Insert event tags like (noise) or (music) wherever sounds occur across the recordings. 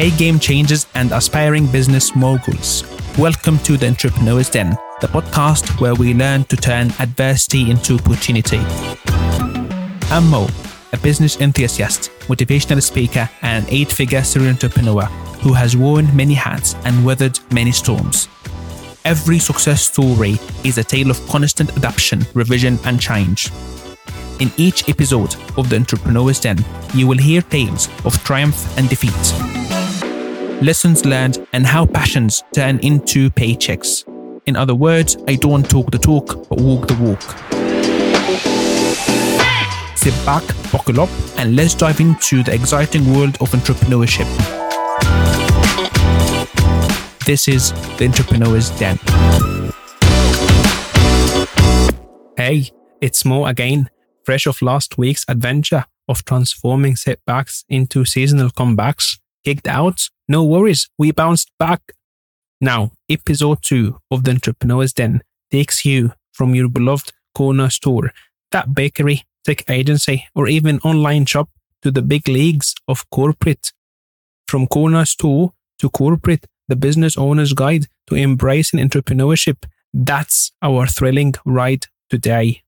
Hey, game changers and aspiring business moguls. Welcome to the Entrepreneur's Den, the podcast where we learn to turn adversity into opportunity. I'm Mo, a business enthusiast, motivational speaker, and eight figure serial entrepreneur who has worn many hats and weathered many storms. Every success story is a tale of constant adaptation, revision, and change. In each episode of the Entrepreneur's Den, you will hear tales of triumph and defeat lessons learned, and how passions turn into paychecks. In other words, I don't talk the talk, but walk the walk. Sit back, buckle up, and let's dive into the exciting world of entrepreneurship. This is the Entrepreneur's Den. Hey, it's Mo again, fresh off last week's adventure of transforming setbacks into seasonal comebacks kicked out, no worries, we bounced back. Now, episode 2 of the Entrepreneur's Den takes you from your beloved corner store, that bakery, tech agency, or even online shop to the big leagues of corporate. From corner store to corporate, the business owner's guide to embracing entrepreneurship. That's our thrilling ride today.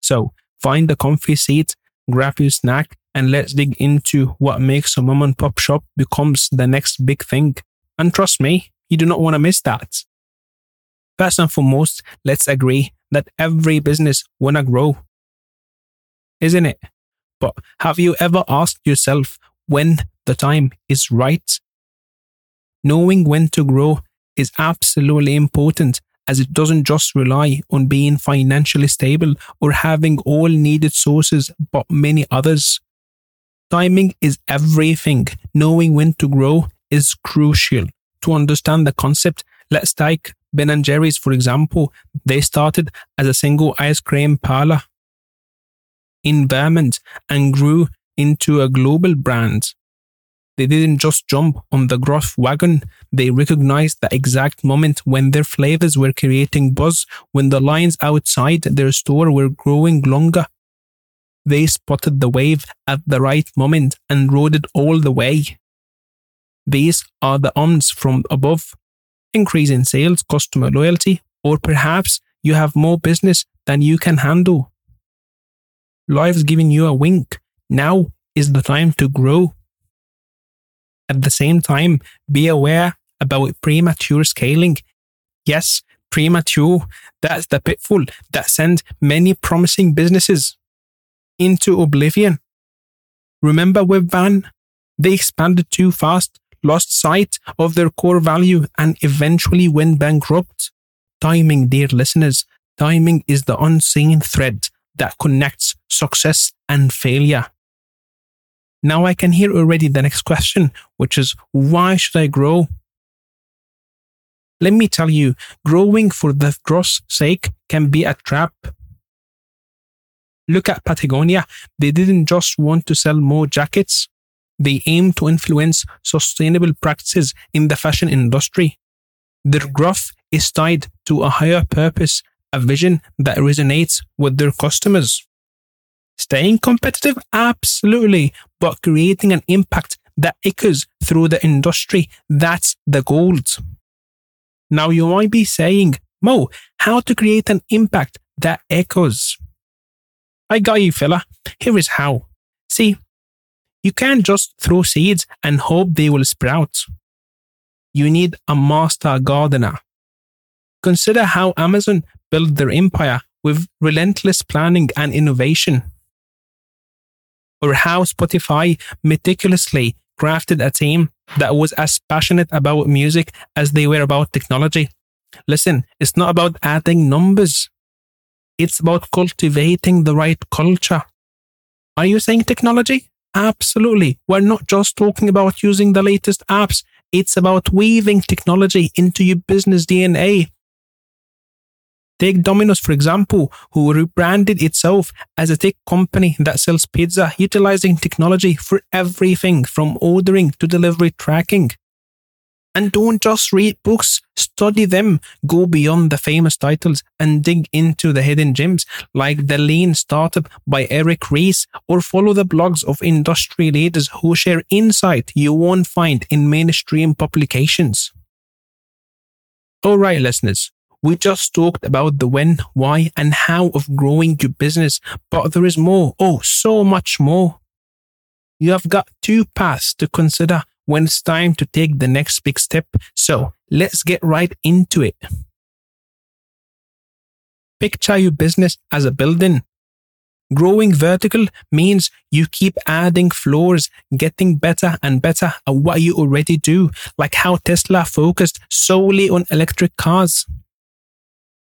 So find the comfy seat, grab your snack, and let's dig into what makes a mom and pop shop becomes the next big thing. And trust me, you do not want to miss that. First and foremost, let's agree that every business wanna grow. Isn't it? But have you ever asked yourself when the time is right? Knowing when to grow is absolutely important as it doesn't just rely on being financially stable or having all needed sources but many others. Timing is everything. Knowing when to grow is crucial. To understand the concept, let's take Ben and Jerry's for example. They started as a single ice cream parlor in Vermont and grew into a global brand. They didn't just jump on the growth wagon, they recognized the exact moment when their flavors were creating buzz, when the lines outside their store were growing longer, they spotted the wave at the right moment and rode it all the way. These are the ums from above. Increase in sales, customer loyalty, or perhaps you have more business than you can handle. Life's giving you a wink. Now is the time to grow. At the same time, be aware about premature scaling. Yes, premature. That's the pitfall that sends many promising businesses into oblivion. Remember Webvan? They expanded too fast, lost sight of their core value, and eventually went bankrupt. Timing, dear listeners, timing is the unseen thread that connects success and failure. Now I can hear already the next question, which is why should I grow? Let me tell you, growing for the growth's sake can be a trap. Look at Patagonia. They didn't just want to sell more jackets. They aimed to influence sustainable practices in the fashion industry. Their growth is tied to a higher purpose, a vision that resonates with their customers. Staying competitive? Absolutely. But creating an impact that echoes through the industry, that's the goal. Now you might be saying, Mo, how to create an impact that echoes? I got you, fella. Here is how. See, you can't just throw seeds and hope they will sprout. You need a master gardener. Consider how Amazon built their empire with relentless planning and innovation. Or how Spotify meticulously crafted a team that was as passionate about music as they were about technology. Listen, it's not about adding numbers. It's about cultivating the right culture. Are you saying technology? Absolutely. We're not just talking about using the latest apps. It's about weaving technology into your business DNA. Take Domino's, for example, who rebranded itself as a tech company that sells pizza, utilizing technology for everything from ordering to delivery tracking. And don't just read books, study them, go beyond the famous titles and dig into the hidden gems like The Lean Startup by Eric Ries or follow the blogs of industry leaders who share insight you won't find in mainstream publications. Alright, listeners, we just talked about the when, why, and how of growing your business, but there is more. Oh, so much more. You have got two paths to consider when it's time to take the next big step. So let's get right into it. Picture your business as a building. Growing vertical means you keep adding floors, getting better and better at what you already do, like how Tesla focused solely on electric cars.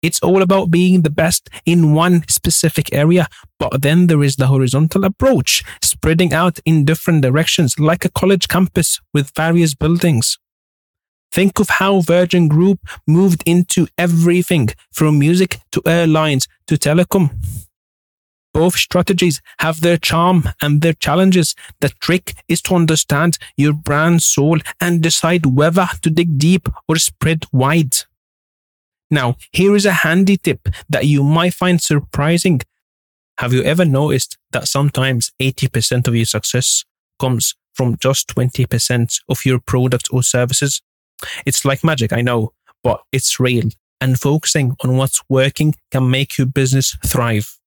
It's all about being the best in one specific area. But then there is the horizontal approach, spreading out in different directions like a college campus with various buildings. Think of how Virgin Group moved into everything from music to airlines to telecom. Both strategies have their charm and their challenges. The trick is to understand your brand soul and decide whether to dig deep or spread wide. Now, here is a handy tip that you might find surprising. Have you ever noticed that sometimes 80% of your success comes from just 20% of your product or services? It's like magic, I know, but it's real. And focusing on what's working can make your business thrive.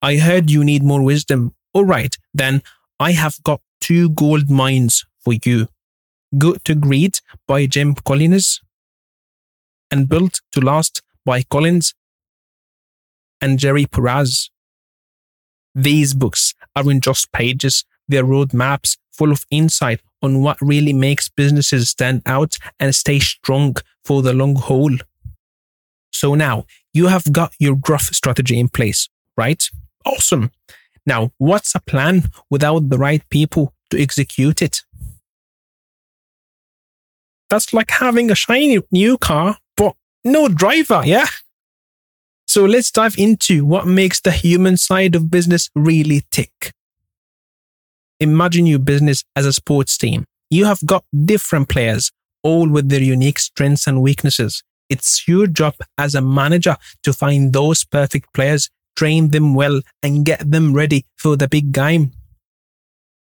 I heard you need more wisdom. All right, then I have got two gold mines for you. Good to Great by Jim Collins and Built to Last by Collins and Jerry Porras. These books aren't just pages, they're roadmaps full of insight on what really makes businesses stand out and stay strong for the long haul. So now you have got your growth strategy in place, right? Awesome. Now, what's a plan without the right people to execute it? That's like having a shiny new car no driver, yeah? So let's dive into what makes the human side of business really tick. Imagine your business as a sports team. You have got different players, all with their unique strengths and weaknesses. It's your job as a manager to find those perfect players, train them well, and get them ready for the big game.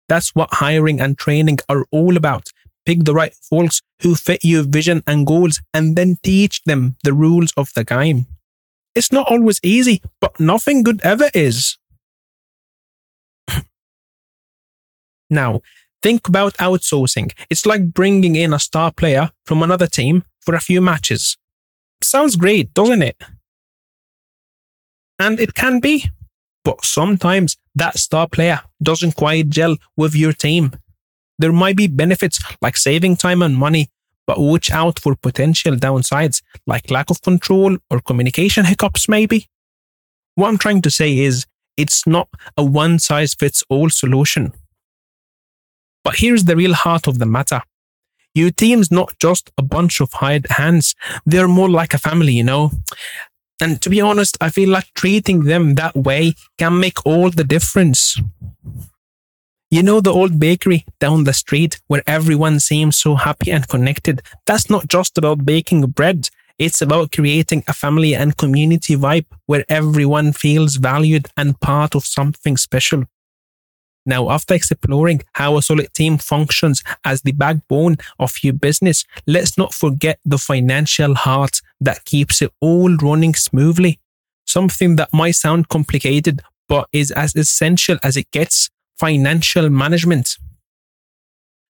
That's what hiring and training are all about pick the right folks who fit your vision and goals, and then teach them the rules of the game. It's not always easy, but nothing good ever is. (clears throat) now, think about outsourcing. It's like bringing in a star player from another team for a few matches. Sounds great, doesn't it? And it can be, but sometimes that star player doesn't quite gel with your team there might be benefits like saving time and money, but watch out for potential downsides like lack of control or communication hiccups, maybe. What I'm trying to say is it's not a one size fits all solution. But here's the real heart of the matter. Your team's not just a bunch of hired hands. They're more like a family, you know? And to be honest, I feel like treating them that way can make all the difference. You know the old bakery down the street where everyone seems so happy and connected? That's not just about baking bread. It's about creating a family and community vibe where everyone feels valued and part of something special. Now, after exploring how a solid team functions as the backbone of your business, let's not forget the financial heart that keeps it all running smoothly. Something that might sound complicated, but is as essential as it gets financial management.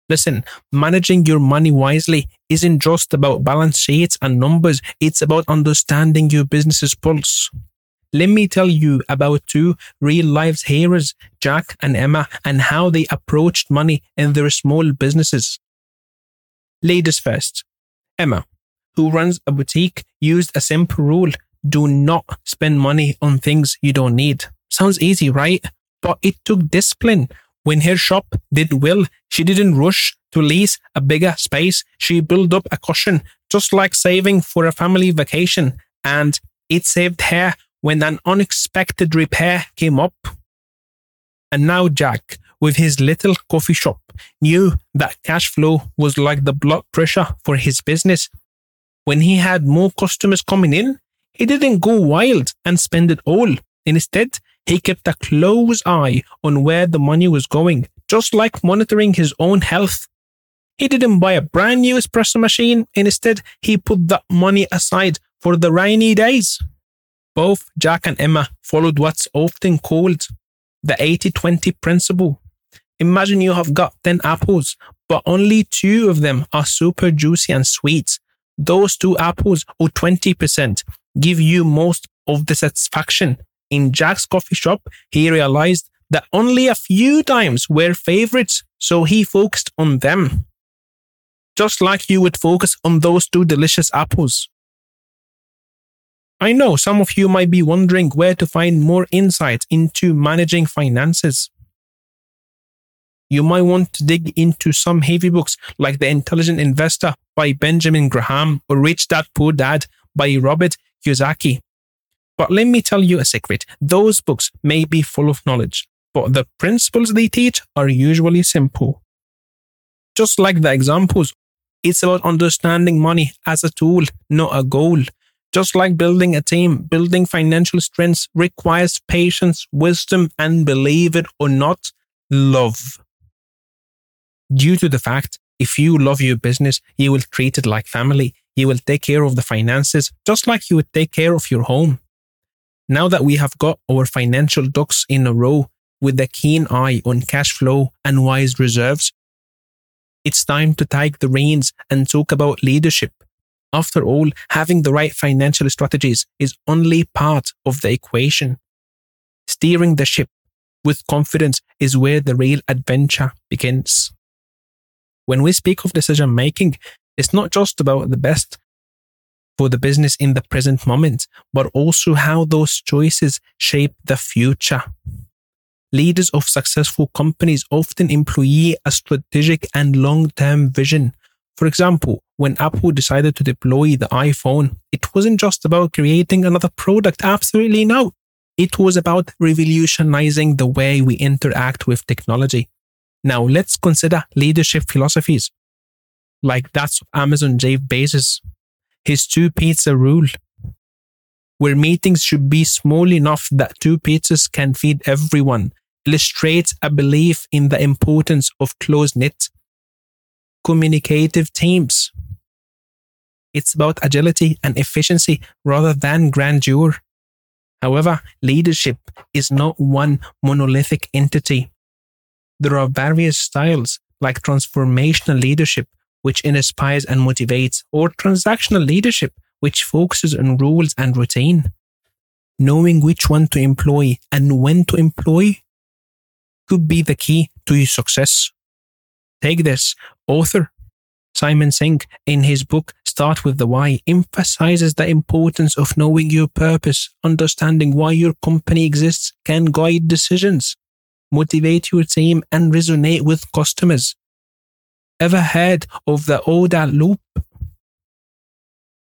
Listen, managing your money wisely isn't just about balance sheets and numbers. It's about understanding your business's pulse. Let me tell you about two real life heroes, Jack and Emma, and how they approached money in their small businesses. Ladies first. Emma, who runs a boutique, used a simple rule. Do not spend money on things you don't need. Sounds easy, right? But it took discipline. When her shop did well, she didn't rush to lease a bigger space. She built up a cushion, just like saving for a family vacation, and it saved her when an unexpected repair came up. And now Jack, with his little coffee shop, knew that cash flow was like the blood pressure for his business. When he had more customers coming in, he didn't go wild and spend it all. Instead, he kept a close eye on where the money was going, just like monitoring his own health. He didn't buy a brand new espresso machine. Instead, he put that money aside for the rainy days. Both Jack and Emma followed what's often called the 80 20 principle. Imagine you have got 10 apples, but only two of them are super juicy and sweet. Those two apples, or 20%, give you most of the satisfaction. In Jack's coffee shop, he realized that only a few times were favorites, so he focused on them. Just like you would focus on those two delicious apples. I know some of you might be wondering where to find more insight into managing finances. You might want to dig into some heavy books like The Intelligent Investor by Benjamin Graham or Rich Dad Poor Dad by Robert Kiyosaki. But let me tell you a secret. Those books may be full of knowledge, but the principles they teach are usually simple. Just like the examples, it's about understanding money as a tool, not a goal. Just like building a team, building financial strength requires patience, wisdom, and believe it or not, love. Due to the fact, if you love your business, you will treat it like family. You will take care of the finances just like you would take care of your home. Now that we have got our financial ducks in a row with a keen eye on cash flow and wise reserves, it's time to take the reins and talk about leadership. After all, having the right financial strategies is only part of the equation. Steering the ship with confidence is where the real adventure begins. When we speak of decision making, it's not just about the best for the business in the present moment, but also how those choices shape the future. Leaders of successful companies often employ a strategic and long term vision for example, when Apple decided to deploy the iPhone, it wasn't just about creating another product. Absolutely no. It was about revolutionizing the way we interact with technology. Now let's consider leadership philosophies like that's of Amazon Jeff Bezos, his two pizza rule, where meetings should be small enough that two pizzas can feed everyone, illustrates a belief in the importance of close knit communicative teams. It's about agility and efficiency rather than grandeur. However, leadership is not one monolithic entity. There are various styles like transformational leadership, which inspires and motivates, or transactional leadership, which focuses on rules and routine. Knowing which one to employ and when to employ could be the key to your success. Take this author Simon Sinek, in his book Start with the Why, emphasizes the importance of knowing your purpose, understanding why your company exists can guide decisions, motivate your team, and resonate with customers. Ever heard of the OODA loop?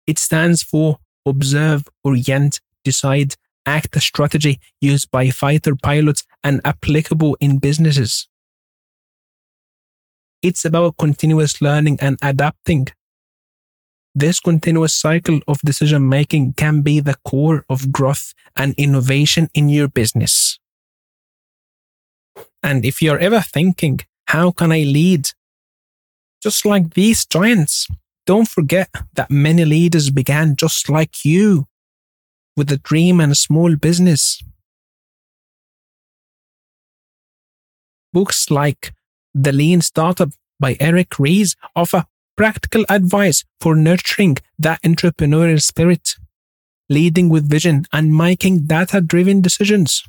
It stands for Observe, Orient, Decide, Act a strategy used by fighter pilots and applicable in businesses. It's about continuous learning and adapting. This continuous cycle of decision making can be the core of growth and innovation in your business. And if you're ever thinking, how can I lead? Just like these giants, don't forget that many leaders began just like you with a dream and a small business. Books like the Lean Startup by Eric Ries offer practical advice for nurturing that entrepreneurial spirit, leading with vision and making data driven decisions.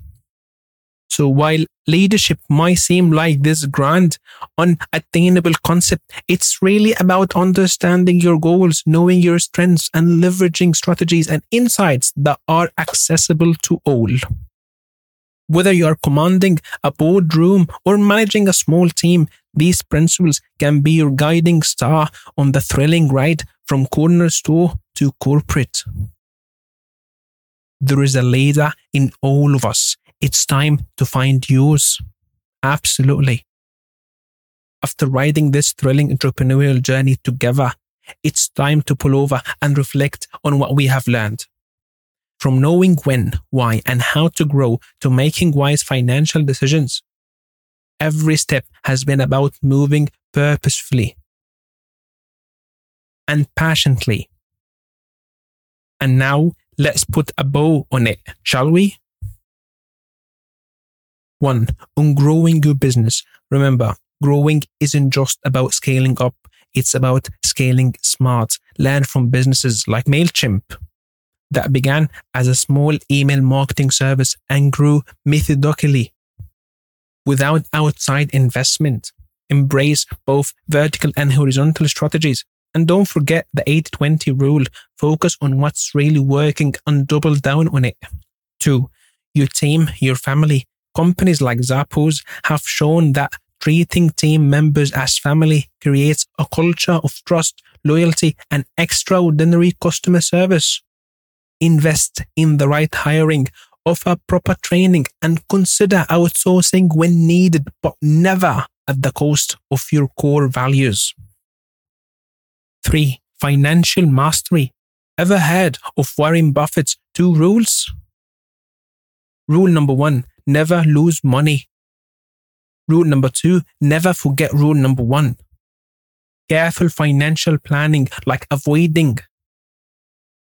So while leadership might seem like this grand, unattainable concept, it's really about understanding your goals, knowing your strengths, and leveraging strategies and insights that are accessible to all. Whether you are commanding a boardroom or managing a small team, these principles can be your guiding star on the thrilling ride from corner store to corporate. There is a leader in all of us. It's time to find yours. Absolutely. After riding this thrilling entrepreneurial journey together, it's time to pull over and reflect on what we have learned. From knowing when, why, and how to grow to making wise financial decisions, every step has been about moving purposefully and passionately. And now let's put a bow on it, shall we? One, on growing your business. Remember, growing isn't just about scaling up. It's about scaling smart. Learn from businesses like MailChimp that began as a small email marketing service and grew methodically without outside investment. Embrace both vertical and horizontal strategies. And don't forget the 80 20 rule. Focus on what's really working and double down on it. Two, your team, your family. Companies like Zappos have shown that treating team members as family creates a culture of trust, loyalty, and extraordinary customer service. Invest in the right hiring, offer proper training, and consider outsourcing when needed, but never at the cost of your core values. 3. Financial mastery. Ever heard of Warren Buffett's two rules? Rule number one never lose money. Rule number two never forget rule number one. Careful financial planning, like avoiding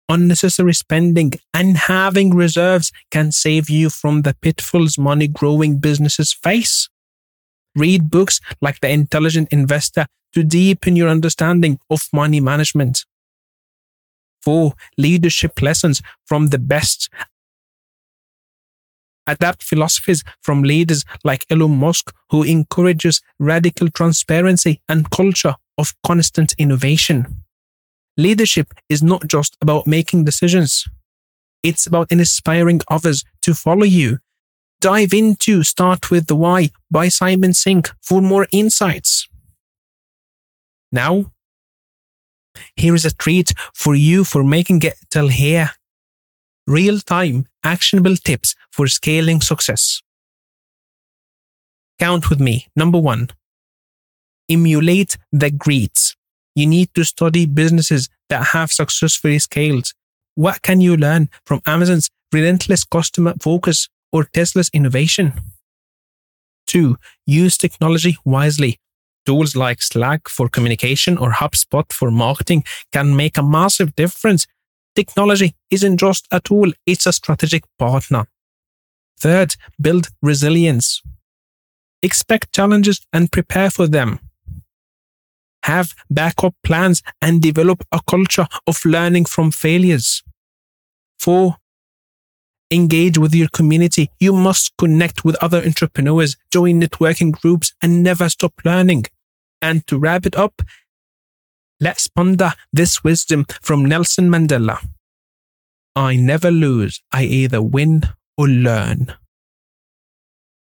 unnecessary spending and having reserves, can save you from the pitfalls money growing businesses face. Read books like The Intelligent Investor to deepen your understanding of money management. Four, leadership lessons from the best. Adapt philosophies from leaders like Elon Musk, who encourages radical transparency and culture of constant innovation. Leadership is not just about making decisions. It's about inspiring others to follow you dive into Start with the Why by Simon Sinek for more insights. Now, here is a treat for you for making it till here. Real time, actionable tips for scaling success. Count with me. Number one, emulate the greats. You need to study businesses that have successfully scaled. What can you learn from Amazon's relentless customer focus or Tesla's innovation. Two, use technology wisely. Tools like Slack for communication or HubSpot for marketing can make a massive difference. Technology isn't just a tool, it's a strategic partner. Third, build resilience. Expect challenges and prepare for them. Have backup plans and develop a culture of learning from failures. Four, engage with your community. You must connect with other entrepreneurs, join networking groups, and never stop learning. And to wrap it up, let's ponder this wisdom from Nelson Mandela. I never lose. I either win or learn.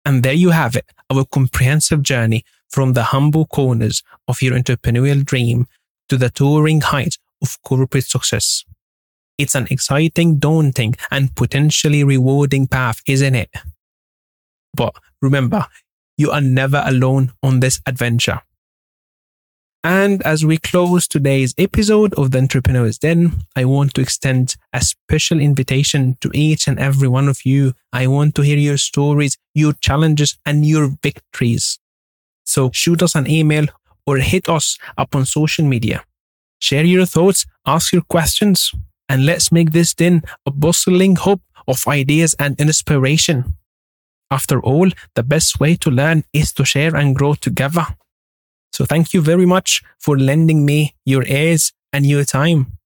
And there you have it, our comprehensive journey from the humble corners of your entrepreneurial dream to the towering heights of corporate success. It's an exciting, daunting, and potentially rewarding path, isn't it? But remember, you are never alone on this adventure. And as we close today's episode of the Entrepreneur's Den, I want to extend a special invitation to each and every one of you. I want to hear your stories, your challenges, and your victories. So shoot us an email or hit us up on social media. Share your thoughts, ask your questions, and let's make this den a bustling hub of ideas and inspiration. After all, the best way to learn is to share and grow together. So thank you very much for lending me your ears and your time.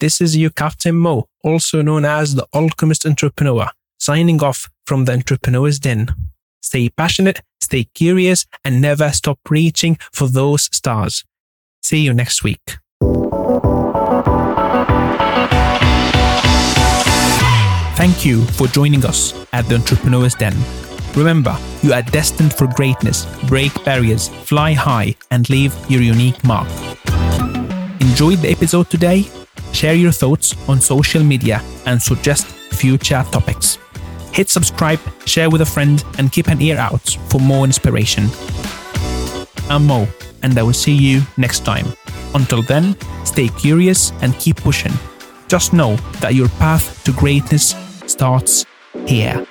This is you, Captain Mo, also known as the Alchemist Entrepreneur, signing off from the Entrepreneur's Den. Stay passionate, stay curious, and never stop reaching for those stars. See you next week. Thank you for joining us at the Entrepreneur's Den. Remember, you are destined for greatness. Break barriers, fly high, and leave your unique mark. Enjoyed the episode today? Share your thoughts on social media and suggest future topics. Hit subscribe, share with a friend, and keep an ear out for more inspiration. I'm Mo, and I will see you next time. Until then, stay curious and keep pushing. Just know that your path to greatness starts here.